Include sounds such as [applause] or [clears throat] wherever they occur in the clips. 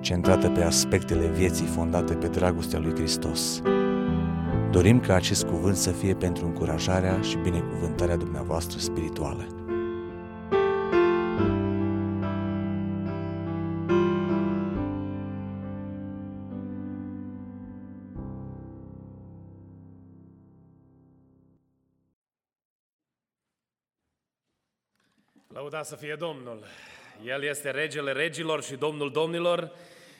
centrată pe aspectele vieții fondate pe dragostea lui Hristos. Dorim ca acest cuvânt să fie pentru încurajarea și binecuvântarea dumneavoastră spirituală. Lăuda să fie Domnul! El este regele regilor și Domnul domnilor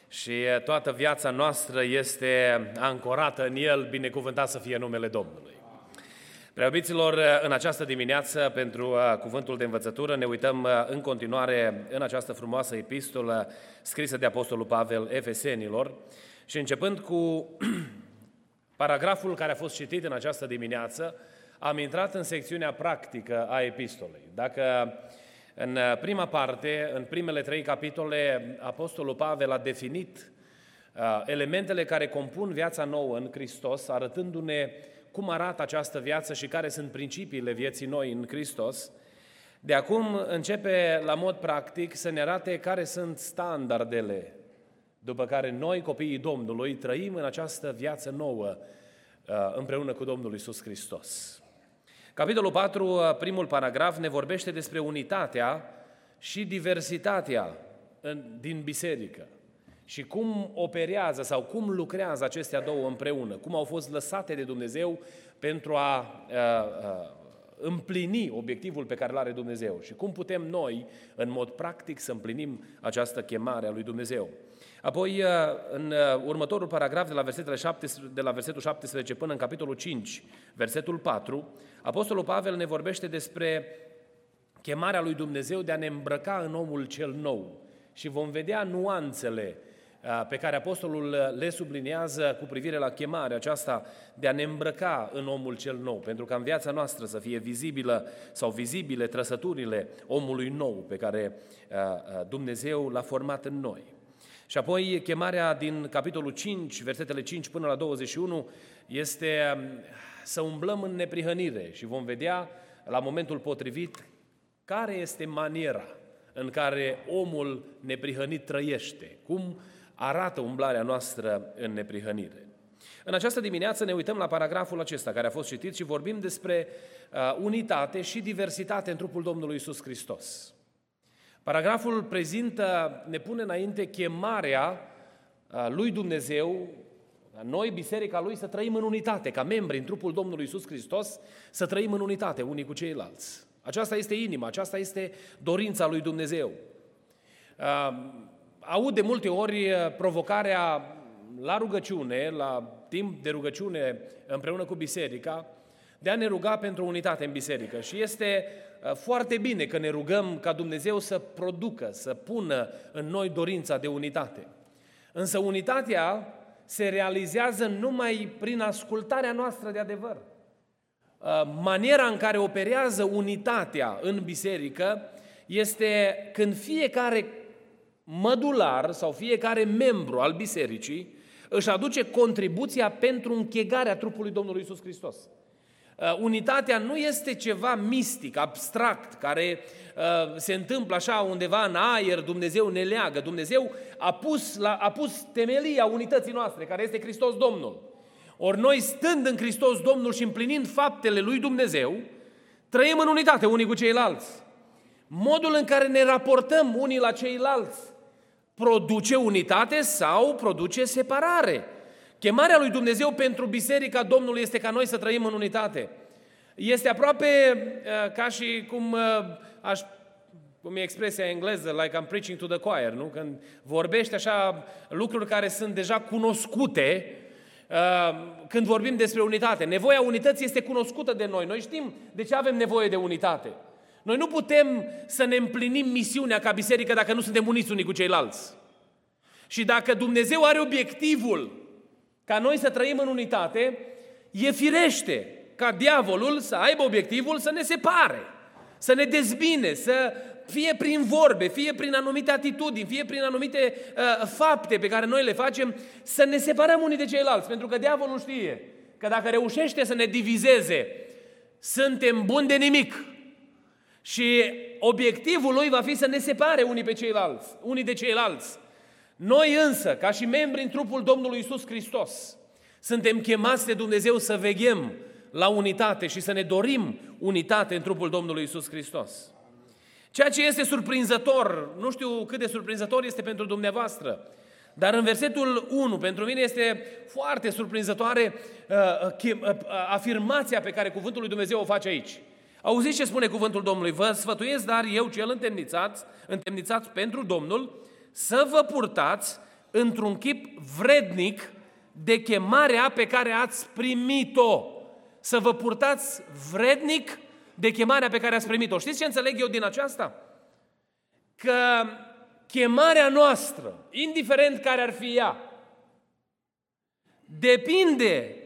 și toată viața noastră este ancorată în El, binecuvântat să fie numele Domnului. Preobiților, în această dimineață, pentru cuvântul de învățătură, ne uităm în continuare în această frumoasă epistolă scrisă de Apostolul Pavel Efesenilor și începând cu [clears throat] paragraful care a fost citit în această dimineață, am intrat în secțiunea practică a epistolei. Dacă în uh, prima parte, în primele trei capitole, Apostolul Pavel a definit uh, elementele care compun viața nouă în Hristos, arătându-ne cum arată această viață și care sunt principiile vieții noi în Hristos. De acum începe la mod practic să ne arate care sunt standardele după care noi, copiii Domnului, trăim în această viață nouă uh, împreună cu Domnul Isus Hristos. Capitolul 4, uh, primul paragraf, ne vorbește despre unitatea și diversitatea din biserică și cum operează sau cum lucrează acestea două împreună, cum au fost lăsate de Dumnezeu pentru a, a, a împlini obiectivul pe care îl are Dumnezeu și cum putem noi, în mod practic, să împlinim această chemare a lui Dumnezeu. Apoi, uh, în uh, următorul paragraf, de la, versetele 7, de la versetul 17 până în capitolul 5, versetul 4, Apostolul Pavel ne vorbește despre chemarea lui Dumnezeu de a ne îmbrăca în omul cel nou. Și vom vedea nuanțele uh, pe care Apostolul le subliniază cu privire la chemarea aceasta de a ne îmbrăca în omul cel nou, pentru ca în viața noastră să fie vizibilă sau vizibile trăsăturile omului nou pe care Dumnezeu l-a format în noi. Și apoi chemarea din capitolul 5, versetele 5 până la 21, este um, să umblăm în neprihănire și vom vedea la momentul potrivit care este maniera în care omul neprihănit trăiește, cum arată umblarea noastră în neprihănire. În această dimineață ne uităm la paragraful acesta care a fost citit și vorbim despre uh, unitate și diversitate în trupul Domnului Isus Hristos. Paragraful prezintă, ne pune înainte chemarea lui Dumnezeu, noi, biserica lui, să trăim în unitate, ca membri în trupul Domnului Isus Hristos, să trăim în unitate unii cu ceilalți. Aceasta este inima, aceasta este dorința lui Dumnezeu. Aud de multe ori provocarea la rugăciune, la timp de rugăciune împreună cu biserica, de a ne ruga pentru unitate în biserică. Și este Uh, foarte bine că ne rugăm ca Dumnezeu să producă, să pună în noi dorința de unitate. Însă unitatea se realizează numai prin ascultarea noastră de adevăr. Uh, maniera în care operează unitatea în biserică este când fiecare mădular sau fiecare membru al bisericii își aduce contribuția pentru închegarea trupului Domnului Isus Hristos. Uh, unitatea nu este ceva mistic, abstract, care uh, se întâmplă așa undeva în aer, Dumnezeu ne leagă. Dumnezeu a pus, la, a pus temelia unității noastre, care este Hristos Domnul. Ori noi, stând în Hristos Domnul și împlinind faptele lui Dumnezeu, trăim în unitate unii cu ceilalți. Modul în care ne raportăm unii la ceilalți produce unitate sau produce separare. Chemarea lui Dumnezeu pentru Biserica Domnului este ca noi să trăim în unitate. Este aproape uh, ca și cum uh, aș cum e expresia engleză, like I'm preaching to the choir, nu? Când vorbești așa lucruri care sunt deja cunoscute, uh, când vorbim despre unitate. Nevoia unității este cunoscută de noi. Noi știm de ce avem nevoie de unitate. Noi nu putem să ne împlinim misiunea ca biserică dacă nu suntem uniți unii cu ceilalți. Și dacă Dumnezeu are obiectivul ca noi să trăim în unitate, e firește ca diavolul să aibă obiectivul să ne separe, să ne dezbine, să fie prin vorbe, fie prin anumite atitudini, fie prin anumite uh, fapte pe care noi le facem, să ne separăm unii de ceilalți. Pentru că diavolul știe că dacă reușește să ne divizeze, suntem buni de nimic. Și obiectivul lui va fi să ne separe unii pe ceilalți, unii de ceilalți. Noi însă, ca și membri în trupul Domnului Isus Hristos, suntem chemați de Dumnezeu să veghem la unitate și să ne dorim unitate în trupul Domnului Isus Hristos. Ceea ce este surprinzător, nu știu cât de surprinzător este pentru dumneavoastră, dar în versetul 1, pentru mine este foarte surprinzătoare uh, uh, uh, afirmația pe care cuvântul lui Dumnezeu o face aici. Auziți ce spune cuvântul Domnului? Vă sfătuiesc, dar eu cel întemnițat, întemnițat pentru Domnul, să vă purtați într-un chip vrednic de chemarea pe care ați primit-o. Să vă purtați vrednic de chemarea pe care ați primit-o. Știți ce înțeleg eu din aceasta? Că chemarea noastră, indiferent care ar fi ea, depinde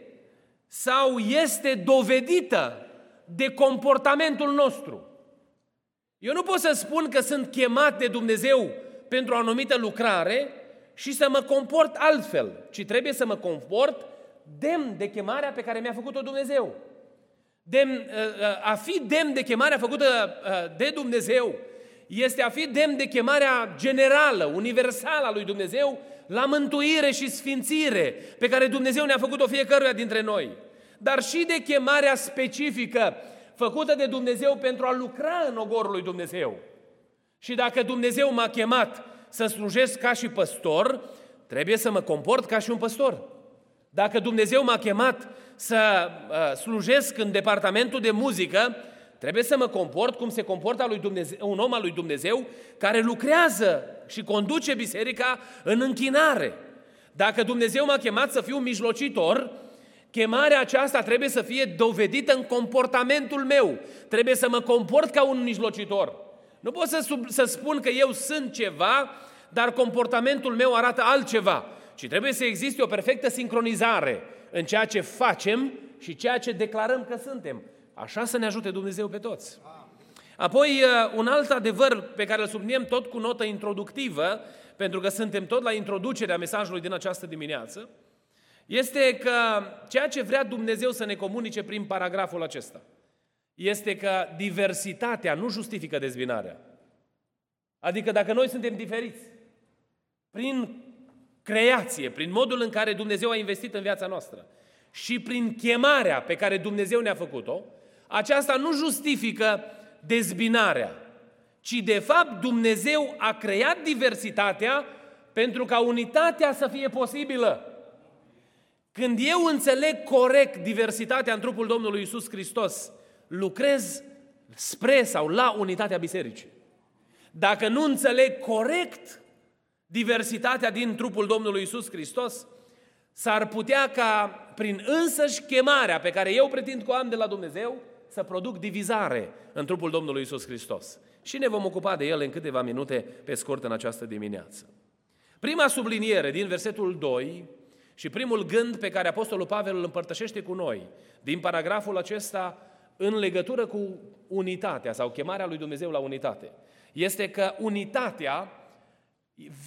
sau este dovedită de comportamentul nostru. Eu nu pot să spun că sunt chemat de Dumnezeu pentru o anumită lucrare și să mă comport altfel, ci trebuie să mă comport demn de chemarea pe care mi-a făcut-o Dumnezeu. Demn, uh, uh, a fi demn de chemarea făcută uh, de Dumnezeu este a fi demn de chemarea generală, universală a lui Dumnezeu la mântuire și sfințire pe care Dumnezeu ne-a făcut-o fiecăruia dintre noi. Dar și de chemarea specifică făcută de Dumnezeu pentru a lucra în ogorul lui Dumnezeu. Și dacă Dumnezeu m-a chemat să slujesc ca și păstor, trebuie să mă comport ca și un păstor. Dacă Dumnezeu m-a chemat să uh, slujesc în departamentul de muzică, trebuie să mă comport cum se comportă lui Dumnezeu, un om al lui Dumnezeu care lucrează și conduce biserica în închinare. Dacă Dumnezeu m-a chemat să fiu mijlocitor, chemarea aceasta trebuie să fie dovedită în comportamentul meu. Trebuie să mă comport ca un mijlocitor. Nu pot să, sub, să spun că eu sunt ceva, dar comportamentul meu arată altceva. Ci trebuie să existe o perfectă sincronizare în ceea ce facem și ceea ce declarăm că suntem. Așa să ne ajute Dumnezeu pe toți. Apoi, uh, un alt adevăr pe care îl subliniem tot cu notă introductivă, pentru că suntem tot la introducerea mesajului din această dimineață, este că ceea ce vrea Dumnezeu să ne comunice prin paragraful acesta este că diversitatea nu justifică dezbinarea. Adică dacă noi suntem diferiți, prin creație, prin modul în care Dumnezeu a investit în viața noastră și prin chemarea pe care Dumnezeu ne-a făcut-o, aceasta nu justifică dezbinarea, ci de fapt Dumnezeu a creat diversitatea pentru ca unitatea să fie posibilă. Când eu înțeleg corect diversitatea în trupul Domnului Isus Hristos, lucrez spre sau la unitatea bisericii. Dacă nu înțeleg corect diversitatea din trupul Domnului Isus Hristos, s-ar putea ca prin însăși chemarea pe care eu pretind cu am de la Dumnezeu să produc divizare în trupul Domnului Isus Hristos. Și ne vom ocupa de el în câteva minute pe scurt în această dimineață. Prima subliniere din versetul 2 și primul gând pe care Apostolul Pavel îl împărtășește cu noi din paragraful acesta în legătură cu unitatea sau chemarea lui Dumnezeu la unitate este că unitatea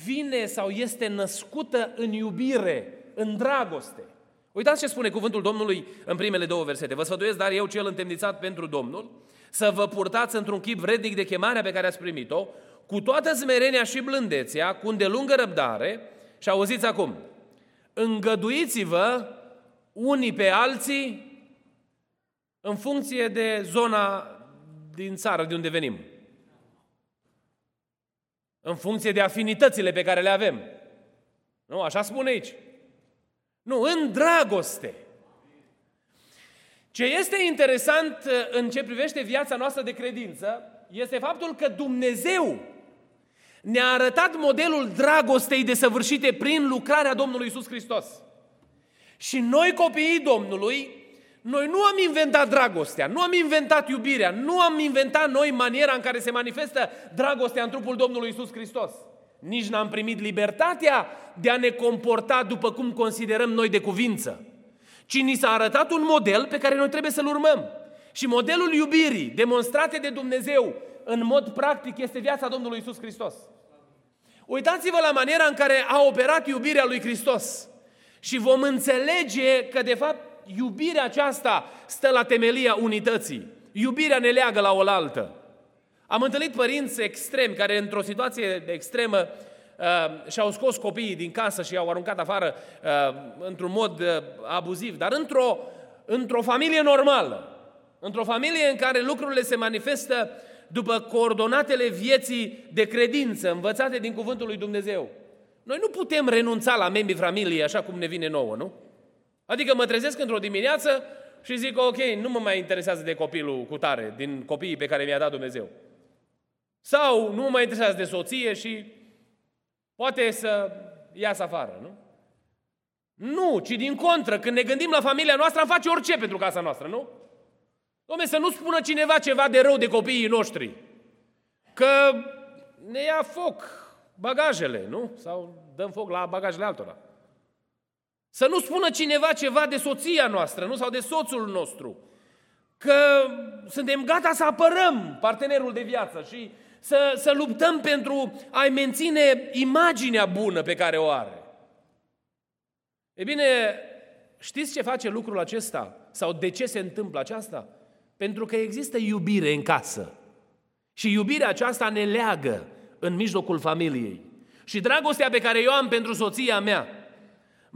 vine sau este născută în iubire, în dragoste. Uitați ce spune cuvântul Domnului în primele două versete. Vă sfătuiesc, dar eu cel întemnițat pentru Domnul, să vă purtați într-un chip vrednic de chemarea pe care ați primit-o, cu toată smerenia și blândețea, cu îndelungă răbdare, și auziți acum, îngăduiți-vă unii pe alții în funcție de zona din țară de unde venim în funcție de afinitățile pe care le avem. Nu, așa spune aici. Nu, în dragoste. Ce este interesant uh, în ce privește viața noastră de credință este faptul că Dumnezeu ne-a arătat modelul dragostei desăvârșite prin lucrarea Domnului Isus Hristos. Și noi, copiii Domnului, noi nu am inventat dragostea, nu am inventat iubirea, nu am inventat noi maniera în care se manifestă dragostea în trupul Domnului Isus Hristos. Nici n-am primit libertatea de a ne comporta după cum considerăm noi de cuvință. Ci ni s-a arătat un model pe care noi trebuie să-l urmăm. Și modelul iubirii demonstrate de Dumnezeu în mod practic este viața Domnului Isus Hristos. Uitați-vă la maniera în care a operat iubirea lui Hristos și vom înțelege că de fapt iubirea aceasta stă la temelia unității. Iubirea ne leagă la oaltă. Am întâlnit părinți extremi care într-o situație extremă uh, și-au scos copiii din casă și i-au aruncat afară uh, într-un mod uh, abuziv, dar într-o, într-o familie normală, într-o familie în care lucrurile se manifestă după coordonatele vieții de credință învățate din Cuvântul lui Dumnezeu. Noi nu putem renunța la membrii familiei așa cum ne vine nouă, nu? Adică mă trezesc într-o dimineață și zic, ok, nu mă mai interesează de copilul cu tare, din copiii pe care mi-a dat Dumnezeu. Sau nu mă mai interesează de soție și poate să iasă afară, nu? Nu, ci din contră, când ne gândim la familia noastră, am face orice pentru casa noastră, nu? Dom'le, să nu spună cineva ceva de rău de copiii noștri. Că ne ia foc bagajele, nu? Sau dăm foc la bagajele altora. Să nu spună cineva ceva de soția noastră, nu? Sau de soțul nostru. Că suntem gata să apărăm partenerul de viață și să, să luptăm pentru a-i menține imaginea bună pe care o are. E bine, știți ce face lucrul acesta? Sau de ce se întâmplă aceasta? Pentru că există iubire în casă. Și iubirea aceasta ne leagă în mijlocul familiei. Și dragostea pe care eu am pentru soția mea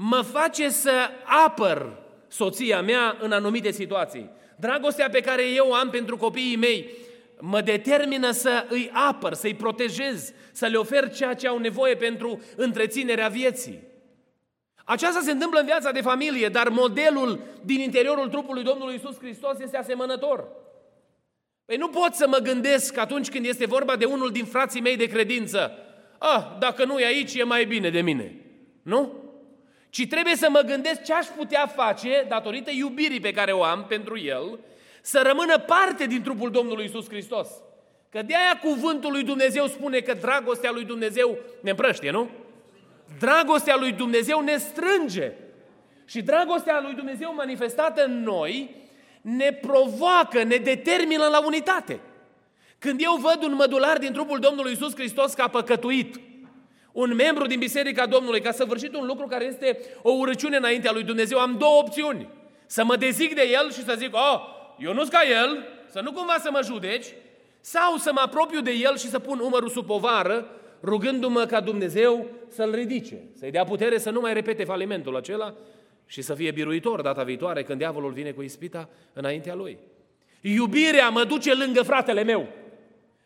mă face să apăr soția mea în anumite situații. Dragostea pe care eu am pentru copiii mei mă determină să îi apăr, să-i protejez, să le ofer ceea ce au nevoie pentru întreținerea vieții. Aceasta se întâmplă în viața de familie, dar modelul din interiorul trupului Domnului Isus Hristos este asemănător. Păi nu pot să mă gândesc atunci când este vorba de unul din frații mei de credință, ah, dacă nu e aici, e mai bine de mine. Nu? Ci trebuie să mă gândesc ce aș putea face, datorită iubirii pe care o am pentru el, să rămână parte din trupul Domnului Isus Hristos. Că de aia cuvântul lui Dumnezeu spune că dragostea lui Dumnezeu ne împrăștie, nu? Dragostea lui Dumnezeu ne strânge. Și dragostea lui Dumnezeu manifestată în noi ne provoacă, ne determină la unitate. Când eu văd un mădular din trupul Domnului Isus Hristos ca păcătuit, un membru din Biserica Domnului, ca să săvârșit un lucru care este o urăciune înaintea lui Dumnezeu, am două opțiuni. Să mă dezic de el și să zic, oh, eu nu-s ca el, să nu cumva să mă judeci, sau să mă apropiu de el și să pun umărul sub povară rugându-mă ca Dumnezeu să-l ridice, să-i dea putere să nu mai repete falimentul acela și să fie biruitor data viitoare când diavolul vine cu ispita înaintea lui. Iubirea mă duce lângă fratele meu.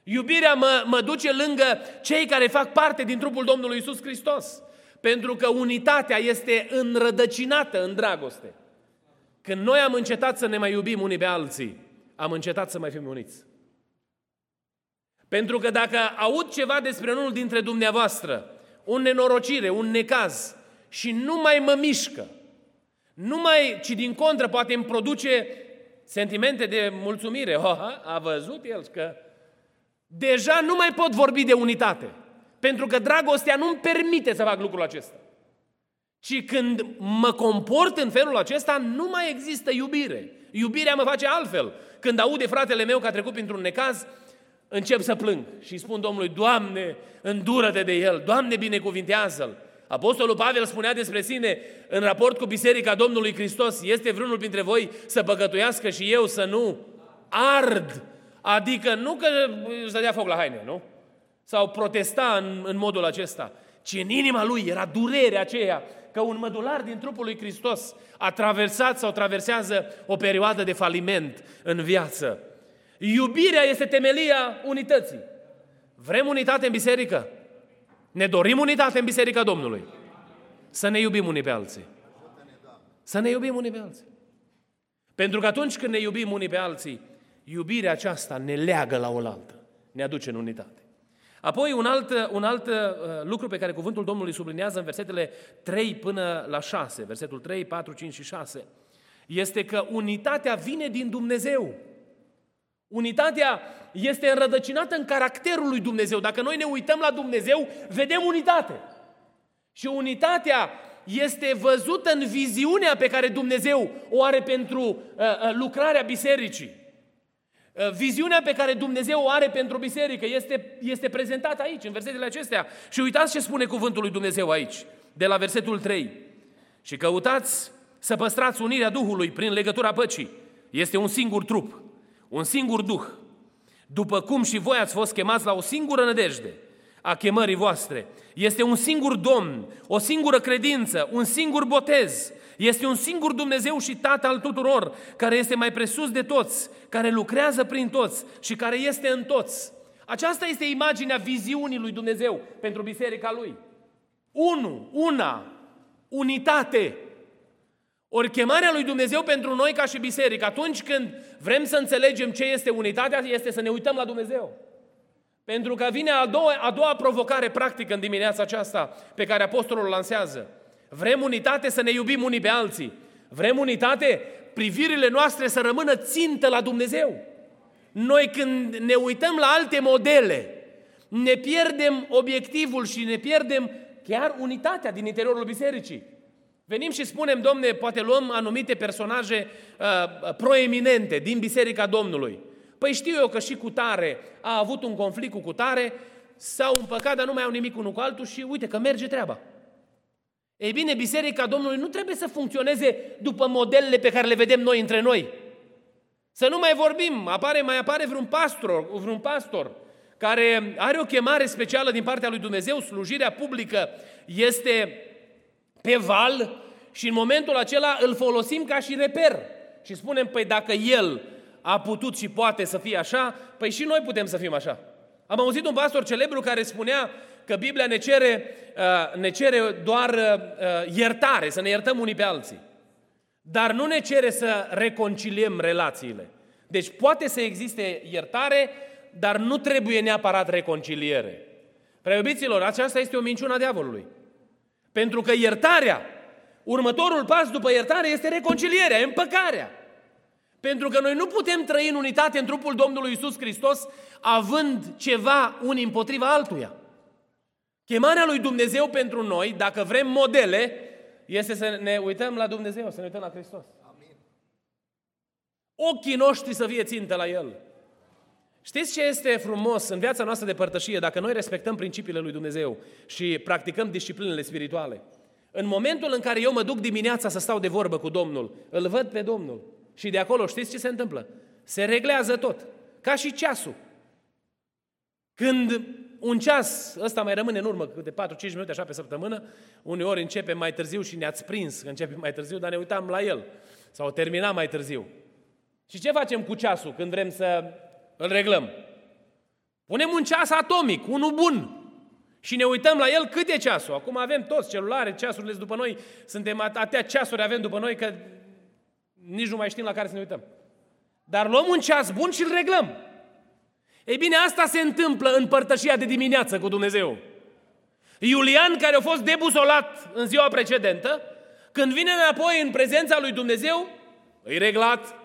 Iubirea mă, mă duce lângă cei care fac parte din trupul Domnului Isus Hristos. Pentru că unitatea este înrădăcinată în dragoste. Când noi am încetat să ne mai iubim unii pe alții, am încetat să mai fim uniți. Pentru că dacă aud ceva despre unul dintre dumneavoastră, un nenorocire, un necaz, și nu mai mă mișcă, nu mai, ci din contră poate îmi produce sentimente de mulțumire. [laughs] Oh, a văzut el că deja nu mai pot vorbi de unitate. Pentru că dragostea nu îmi permite să fac lucrul acesta. Ci când mă comport în felul acesta, nu mai există iubire. Iubirea mă face altfel. Când aude fratele meu că a trecut printr-un necaz, încep să plâng și spun Domnului, Doamne, îndură-te de el, Doamne, binecuvintează-l. Apostolul Pavel spunea despre sine în raport cu Biserica Domnului Hristos, este vreunul dintre voi să păcătuiască și eu să nu ard. Adică nu că să dea foc la haine, nu? Sau protesta în, în modul acesta, ci în inima lui era durerea aceea că un mădular din trupul lui Hristos a traversat sau traversează o perioadă de faliment în viață. Iubirea este temelia unității. Vrem unitate în biserică? Ne dorim unitate în biserica Domnului. Să ne iubim unii pe alții. Să ne iubim unii pe alții. Pentru că atunci când ne iubim unii pe alții, iubirea aceasta ne leagă la oaltă, ne aduce în unitate. Apoi un alt, un alt uh, lucru pe care cuvântul Domnului sublinează în versetele 3 până la 6, versetul 3, 4, 5 și 6, este că unitatea vine din Dumnezeu. Unitatea este înrădăcinată în caracterul lui Dumnezeu. Dacă noi ne uităm la Dumnezeu, vedem unitate. Și unitatea este văzută în viziunea pe care Dumnezeu o are pentru uh, uh, lucrarea bisericii. Uh, viziunea pe care Dumnezeu o are pentru biserică este, este prezentată aici, în versetele acestea. Și uitați ce spune cuvântul lui Dumnezeu aici, de la versetul 3. Și căutați să păstrați unirea Duhului prin legătura păcii. Este un singur trup, un singur Duh. După cum și voi ați fost chemați la o singură nădejde a chemării voastre. Este un singur Domn, o singură credință, un singur botez. Este un singur Dumnezeu și Tată al tuturor, care este mai presus de toți, care lucrează prin toți și care este în toți. Aceasta este imaginea viziunii lui Dumnezeu pentru biserica lui. Unu, una, unitate. Ori chemarea lui Dumnezeu pentru noi ca și biserică, atunci când vrem să înțelegem ce este unitatea, este să ne uităm la Dumnezeu. Pentru că vine a doua, a doua provocare practică în dimineața aceasta pe care apostolul o lansează. Vrem unitate să ne iubim unii pe alții. Vrem unitate, privirile noastre să rămână țintă la Dumnezeu. Noi când ne uităm la alte modele, ne pierdem obiectivul și ne pierdem chiar unitatea din interiorul bisericii. Venim și spunem, domne, poate luăm anumite personaje uh, proeminente din Biserica Domnului. Păi știu eu că și cu tare a avut un conflict cu cutare, s-au împăcat, dar nu mai au nimic unul cu altul și uite că merge treaba. Ei bine, Biserica Domnului nu trebuie să funcționeze după modelele pe care le vedem noi între noi. Să nu mai vorbim, apare, mai apare vreun pastor, vreun pastor care are o chemare specială din partea lui Dumnezeu, slujirea publică este pe val și în momentul acela îl folosim ca și reper. Și spunem, păi dacă el a putut și poate să fie așa, păi și noi putem să fim așa. Am auzit un pastor celebru care spunea că Biblia ne cere, uh, ne cere doar uh, iertare, să ne iertăm unii pe alții. Dar nu ne cere să reconciliem relațiile. Deci poate să existe iertare, dar nu trebuie neapărat reconciliere. Prea aceasta este o minciună a diavolului. Pentru că iertarea, următorul pas după iertare este reconcilierea, împăcarea. Pentru că noi nu putem trăi în unitate în trupul Domnului Isus Hristos având ceva unii împotriva altuia. Chemarea lui Dumnezeu pentru noi, dacă vrem modele, este să ne uităm la Dumnezeu, să ne uităm la Hristos. Amin. Ochii noștri să fie țintă la El. Știți ce este frumos în viața noastră de părtășie dacă noi respectăm principiile lui Dumnezeu și practicăm disciplinele spirituale? În momentul în care eu mă duc dimineața să stau de vorbă cu Domnul, îl văd pe Domnul și de acolo știți ce se întâmplă? Se reglează tot, ca și ceasul. Când un ceas, ăsta mai rămâne în urmă câte 4-5 minute așa pe săptămână, uneori începe mai târziu și ne-ați prins că începe mai târziu, dar ne uitam la el. Sau termina mai târziu. Și ce facem cu ceasul când vrem să îl reglăm. Punem un ceas atomic, unul bun, și ne uităm la el cât e ceasul. Acum avem toți celulare, ceasurile după noi, suntem atâtea ceasuri avem după noi că nici nu mai știm la care să ne uităm. Dar luăm un ceas bun și îl reglăm. Ei bine, asta se întâmplă în părtășia de dimineață cu Dumnezeu. Iulian, care a fost debusolat în ziua precedentă, când vine înapoi în prezența lui Dumnezeu, îi reglat,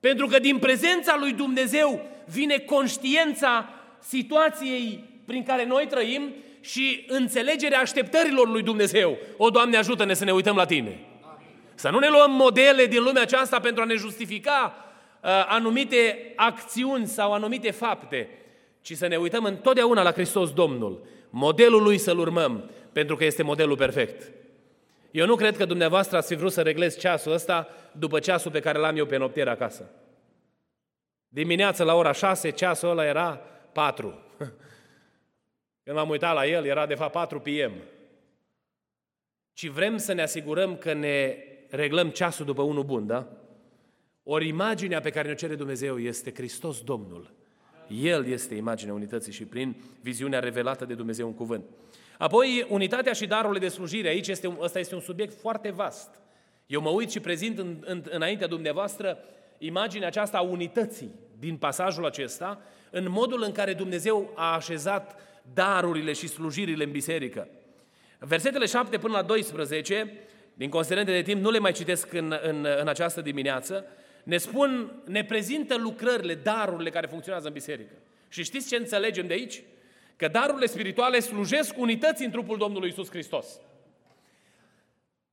pentru că din prezența lui Dumnezeu vine conștiența situației prin care noi trăim și înțelegerea așteptărilor lui Dumnezeu. O, Doamne, ajută-ne să ne uităm la Tine. Să nu ne luăm modele din lumea aceasta pentru a ne justifica uh, anumite acțiuni sau anumite fapte, ci să ne uităm întotdeauna la Hristos Domnul, modelul Lui să-L urmăm, pentru că este modelul perfect. Eu nu cred că dumneavoastră ați fi vrut să reglez ceasul ăsta după ceasul pe care l-am eu pe noptiere acasă. Dimineața la ora 6, ceasul ăla era 4. [laughs] Când m-am uitat la el, era de fapt 4 PM. Ci vrem să ne asigurăm că ne reglăm ceasul după unul bun, da? Ori imaginea pe care ne cere Dumnezeu este Hristos Domnul. El este imaginea unității și prin viziunea revelată de Dumnezeu în cuvânt. Apoi, unitatea și darurile de slujire. Aici este, ăsta este un subiect foarte vast. Eu mă uit și prezint în, în, înaintea dumneavoastră imaginea aceasta a unității din pasajul acesta, în modul în care Dumnezeu a așezat darurile și slujirile în biserică. Versetele 7 până la 12, din considerente de timp, nu le mai citesc în, în, în această dimineață, ne spun, ne prezintă lucrările, darurile care funcționează în biserică. Și știți ce înțelegem de aici? Că darurile spirituale slujesc unității în trupul Domnului Isus Hristos.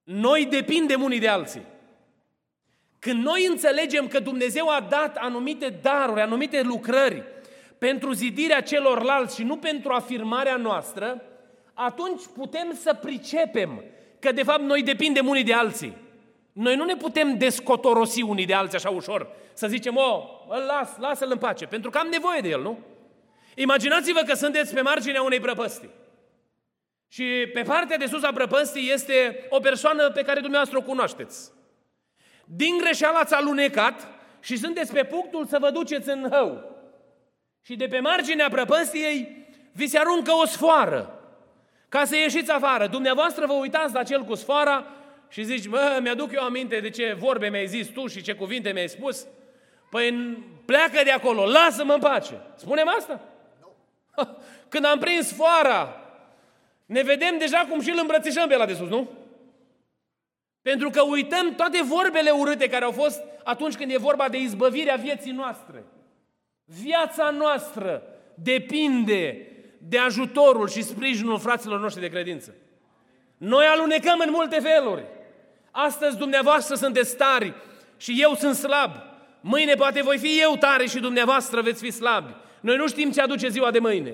Noi depindem unii de alții. Când noi înțelegem că Dumnezeu a dat anumite daruri, anumite lucrări pentru zidirea celorlalți și nu pentru afirmarea noastră, atunci putem să pricepem că de fapt noi depindem unii de alții. Noi nu ne putem descotorosi unii de alții așa ușor, să zicem, o, îl las, lasă-l în pace, pentru că am nevoie de el, nu? Imaginați-vă că sunteți pe marginea unei prăpăstii. Și pe partea de sus a prăpăstii este o persoană pe care dumneavoastră o cunoașteți. Din greșeală ați alunecat și sunteți pe punctul să vă duceți în hău. Și de pe marginea prăpăstiei vi se aruncă o sfoară ca să ieșiți afară. Dumneavoastră vă uitați la cel cu sfoara și zici, mă, mi-aduc eu aminte de ce vorbe mi-ai zis tu și ce cuvinte mi-ai spus. Păi pleacă de acolo, lasă-mă în pace. Spunem asta? Când am prins foara, ne vedem deja cum și îl îmbrățișăm pe la de sus, nu? Pentru că uităm toate vorbele urâte care au fost atunci când e vorba de izbăvirea vieții noastre. Viața noastră depinde de ajutorul și sprijinul fraților noștri de credință. Noi alunecăm în multe feluri. Astăzi dumneavoastră sunteți tari și eu sunt slab. Mâine poate voi fi eu tare și dumneavoastră veți fi slabi. Noi nu știm ce aduce ziua de mâine.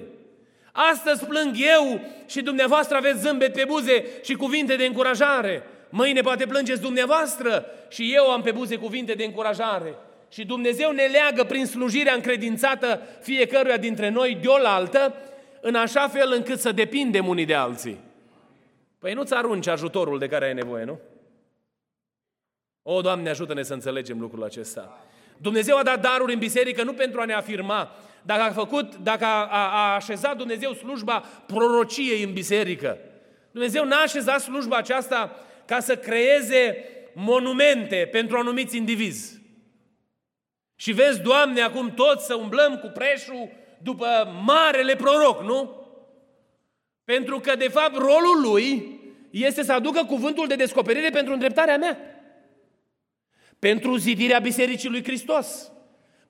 Astăzi plâng eu și dumneavoastră aveți zâmbet pe buze și cuvinte de încurajare. Mâine poate plângeți dumneavoastră și eu am pe buze cuvinte de încurajare. Și Dumnezeu ne leagă prin slujirea încredințată fiecăruia dintre noi de oaltă, în așa fel încât să depindem unii de alții. Păi nu-ți arunci ajutorul de care ai nevoie, nu? O, Doamne, ajută-ne să înțelegem lucrul acesta. Dumnezeu a dat daruri în biserică nu pentru a ne afirma, dacă a făcut, dacă a, a, a așezat Dumnezeu slujba prorociei în biserică. Dumnezeu n-a așezat slujba aceasta ca să creeze monumente pentru anumiți indivizi. Și vezi, Doamne, acum toți să umblăm cu preșul după marele proroc, nu? Pentru că, de fapt, rolul lui este să aducă cuvântul de descoperire pentru îndreptarea mea. Pentru zidirea Bisericii lui Hristos.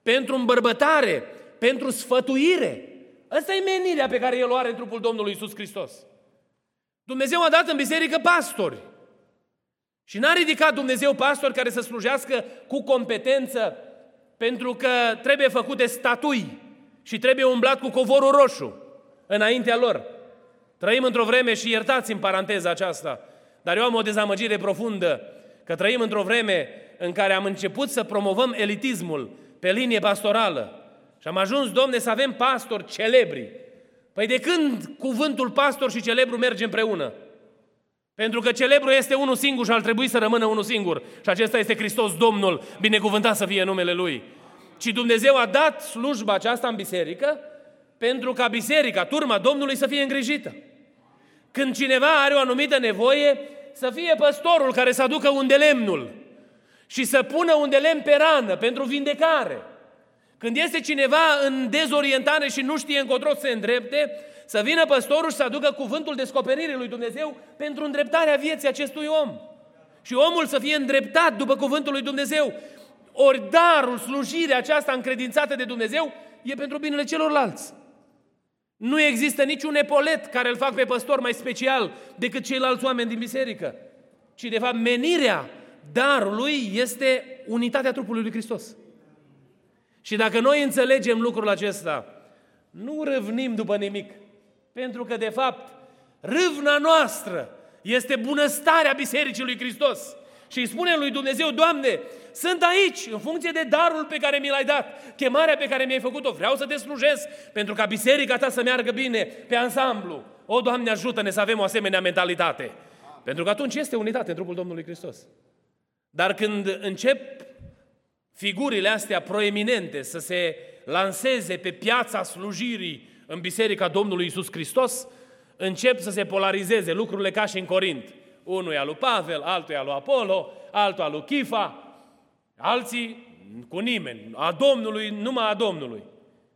Pentru îmbărbătare. Pentru sfătuire. Asta e menirea pe care El o are în trupul Domnului Isus Hristos. Dumnezeu a dat în biserică pastori. Și n-a ridicat Dumnezeu pastori care să slujească cu competență pentru că trebuie făcute statui și trebuie umblat cu covorul roșu înaintea lor. Trăim într-o vreme și iertați în paranteza aceasta, dar eu am o dezamăgire profundă că trăim într-o vreme în care am început să promovăm elitismul pe linie pastorală și am ajuns, domne, să avem pastori celebri. Păi de când cuvântul pastor și celebru merge împreună? Pentru că celebru este unul singur și ar trebui să rămână unul singur. Și acesta este Hristos Domnul, binecuvântat să fie numele Lui. Și Dumnezeu a dat slujba aceasta în biserică pentru ca biserica, turma Domnului să fie îngrijită. Când cineva are o anumită nevoie, să fie păstorul care să aducă unde lemnul și să pună unde lemn pe rană pentru vindecare. Când este cineva în dezorientare și nu știe încotro să se îndrepte, să vină păstorul și să aducă cuvântul descoperirii lui Dumnezeu pentru îndreptarea vieții acestui om. Și omul să fie îndreptat după cuvântul lui Dumnezeu. Ori darul, slujirea aceasta încredințată de Dumnezeu e pentru binele celorlalți. Nu există niciun epolet care îl fac pe păstor mai special decât ceilalți oameni din biserică. Ci de fapt menirea darului este unitatea trupului lui Hristos. Și dacă noi înțelegem lucrul acesta, nu râvnim după nimic. Pentru că, de fapt, râvna noastră este bunăstarea Bisericii lui Hristos. Și îi spunem lui Dumnezeu, Doamne, sunt aici în funcție de darul pe care mi l-ai dat, chemarea pe care mi-ai făcut-o. Vreau să te slujesc pentru ca biserica ta să meargă bine pe ansamblu. O, Doamne, ajută-ne să avem o asemenea mentalitate. Pentru că atunci este unitate în trupul Domnului Hristos. Dar când încep figurile astea proeminente să se lanseze pe piața slujirii în Biserica Domnului Isus Hristos, încep să se polarizeze lucrurile ca și în Corint. Unul e al lui Pavel, altul e al lui Apollo, altul al lui Chifa, alții cu nimeni, a Domnului, numai a Domnului.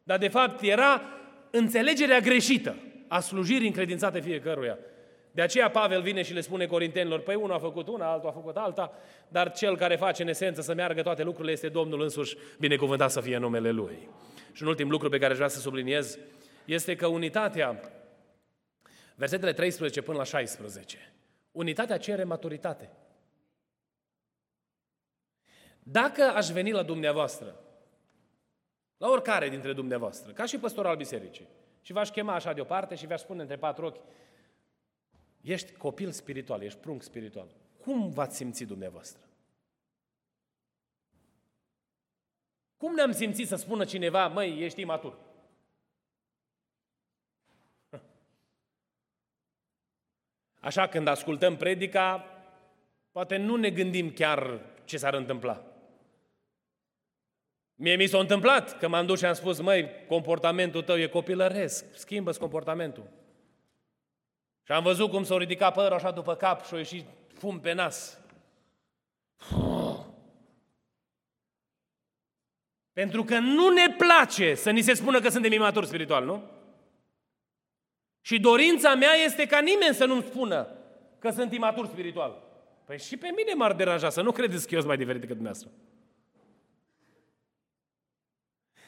Dar de fapt era înțelegerea greșită a slujirii încredințate fiecăruia. De aceea Pavel vine și le spune corintenilor, păi unul a făcut una, altul a făcut alta, dar cel care face în esență să meargă toate lucrurile este Domnul însuși, binecuvântat să fie numele Lui. Și un ultim lucru pe care aș vrea să subliniez este că unitatea, versetele 13 până la 16, unitatea cere maturitate. Dacă aș veni la dumneavoastră, la oricare dintre dumneavoastră, ca și păstor al bisericii, și v-aș chema așa deoparte și v-aș spune între patru ochi, ești copil spiritual, ești prunc spiritual. Cum v-ați simțit dumneavoastră? Cum ne-am simțit să spună cineva, măi, ești imatur? Așa, când ascultăm predica, poate nu ne gândim chiar ce s-ar întâmpla. Mie mi s-a întâmplat că m-am dus și am spus, măi, comportamentul tău e copilăresc, schimbă-ți comportamentul. Și am văzut cum s-a ridicat părul așa după cap și a ieșit fum pe nas. Pentru că nu ne place să ni se spună că suntem imaturi spiritual, nu? Și dorința mea este ca nimeni să nu-mi spună că sunt imatur spiritual. Păi și pe mine m-ar deranja, să nu credeți că eu sunt mai diferit decât dumneavoastră.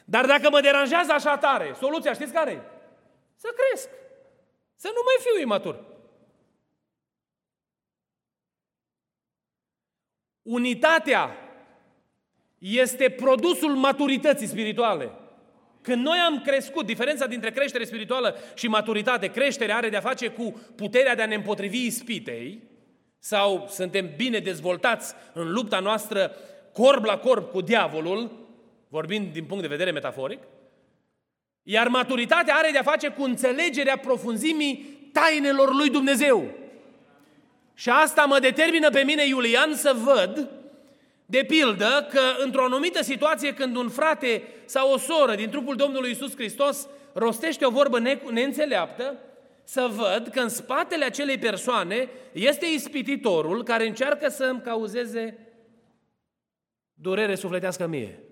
Dar dacă mă deranjează așa tare, soluția știți care e? Să cresc. Să nu mai fiu imatur. Unitatea este produsul maturității spirituale. Când noi am crescut, diferența dintre creștere spirituală și maturitate, creșterea are de-a face cu puterea de a ne împotrivi ispitei, sau suntem bine dezvoltați în lupta noastră corp la corp cu diavolul, vorbind din punct de vedere metaforic, iar maturitatea are de-a face cu înțelegerea profunzimii tainelor lui Dumnezeu. Și asta mă determină pe mine, Iulian, să văd de pildă că într-o anumită situație când un frate sau o soră din trupul Domnului Isus Hristos rostește o vorbă ne- neînțeleaptă, să văd că în spatele acelei persoane este ispititorul care încearcă să îmi cauzeze durere sufletească mie.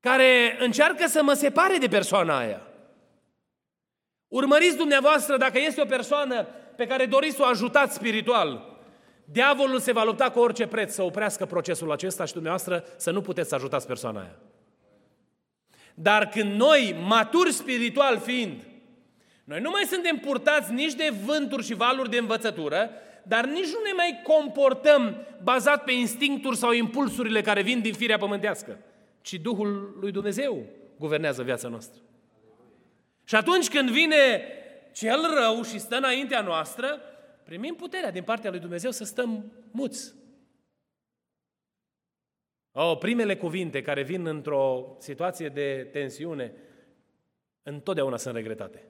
Care încearcă să mă separe de persoana aia. Urmăriți dumneavoastră dacă este o persoană pe care doriți să o ajutați spiritual, Diavolul se va lupta cu orice preț să oprească procesul acesta și dumneavoastră să nu puteți să ajutați persoana aia. Dar când noi, maturi spiritual fiind, noi nu mai suntem purtați nici de vânturi și valuri de învățătură, dar nici nu ne mai comportăm bazat pe instincturi sau impulsurile care vin din firea pământească, ci Duhul lui Dumnezeu guvernează viața noastră. Și atunci când vine cel rău și stă înaintea noastră, primim puterea din partea lui Dumnezeu să stăm muți. O, primele cuvinte care vin într-o situație de tensiune, întotdeauna sunt regretate.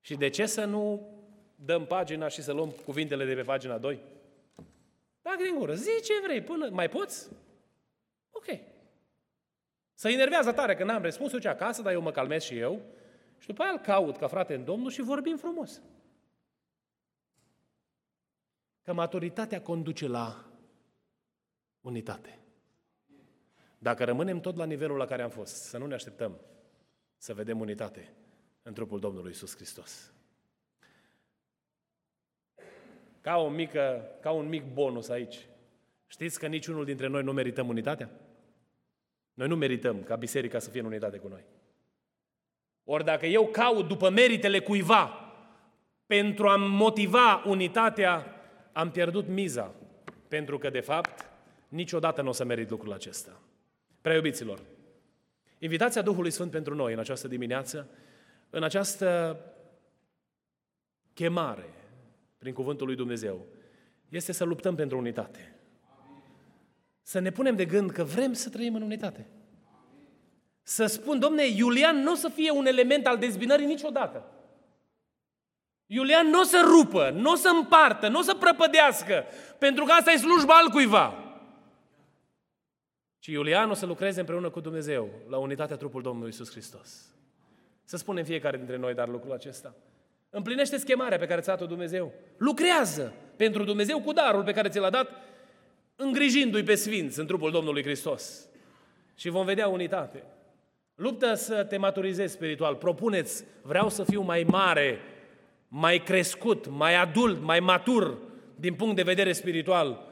Și de ce să nu dăm pagina și să luăm cuvintele de pe pagina 2? Da, din gură, zi ce vrei, până mai poți? Ok. Să enervează tare că n-am răspuns, ce acasă, dar eu mă calmez și eu. Și după aia îl caut ca frate în Domnul și vorbim frumos. Că maturitatea conduce la unitate. Dacă rămânem tot la nivelul la care am fost, să nu ne așteptăm să vedem unitate în trupul Domnului Isus Hristos. Ca, o mică, ca un mic bonus aici. Știți că niciunul dintre noi nu merităm unitatea? Noi nu merităm ca biserica să fie în unitate cu noi. Ori dacă eu caut după meritele cuiva pentru a motiva unitatea, am pierdut miza, pentru că, de fapt, niciodată nu o să merit lucrul acesta. Prea iubiților, invitația Duhului Sfânt pentru noi în această dimineață, în această chemare prin Cuvântul lui Dumnezeu, este să luptăm pentru unitate. Să ne punem de gând că vrem să trăim în unitate. Să spun, domne, Iulian nu o să fie un element al dezbinării niciodată. Iulian nu o să rupă, nu o să împartă, nu o să prăpădească, pentru că asta e slujba al cuiva. Ci Iulian o să lucreze împreună cu Dumnezeu la unitatea trupul Domnului Isus Hristos. Să spunem fiecare dintre noi, dar lucrul acesta. Împlinește schemarea pe care ți-a dat-o Dumnezeu. Lucrează pentru Dumnezeu cu darul pe care ți l-a dat, îngrijindu-i pe sfinți în trupul Domnului Hristos. Și vom vedea unitate. Luptă să te maturizezi spiritual. Propuneți, vreau să fiu mai mare mai crescut, mai adult, mai matur din punct de vedere spiritual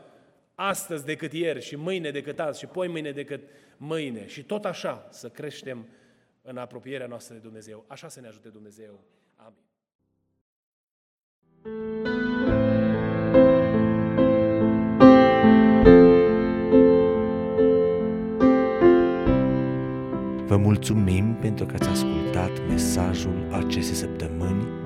astăzi decât ieri și mâine decât azi și poi mâine decât mâine și tot așa să creștem în apropierea noastră de Dumnezeu. Așa să ne ajute Dumnezeu. Amin. Vă mulțumim pentru că ați ascultat mesajul acestei săptămâni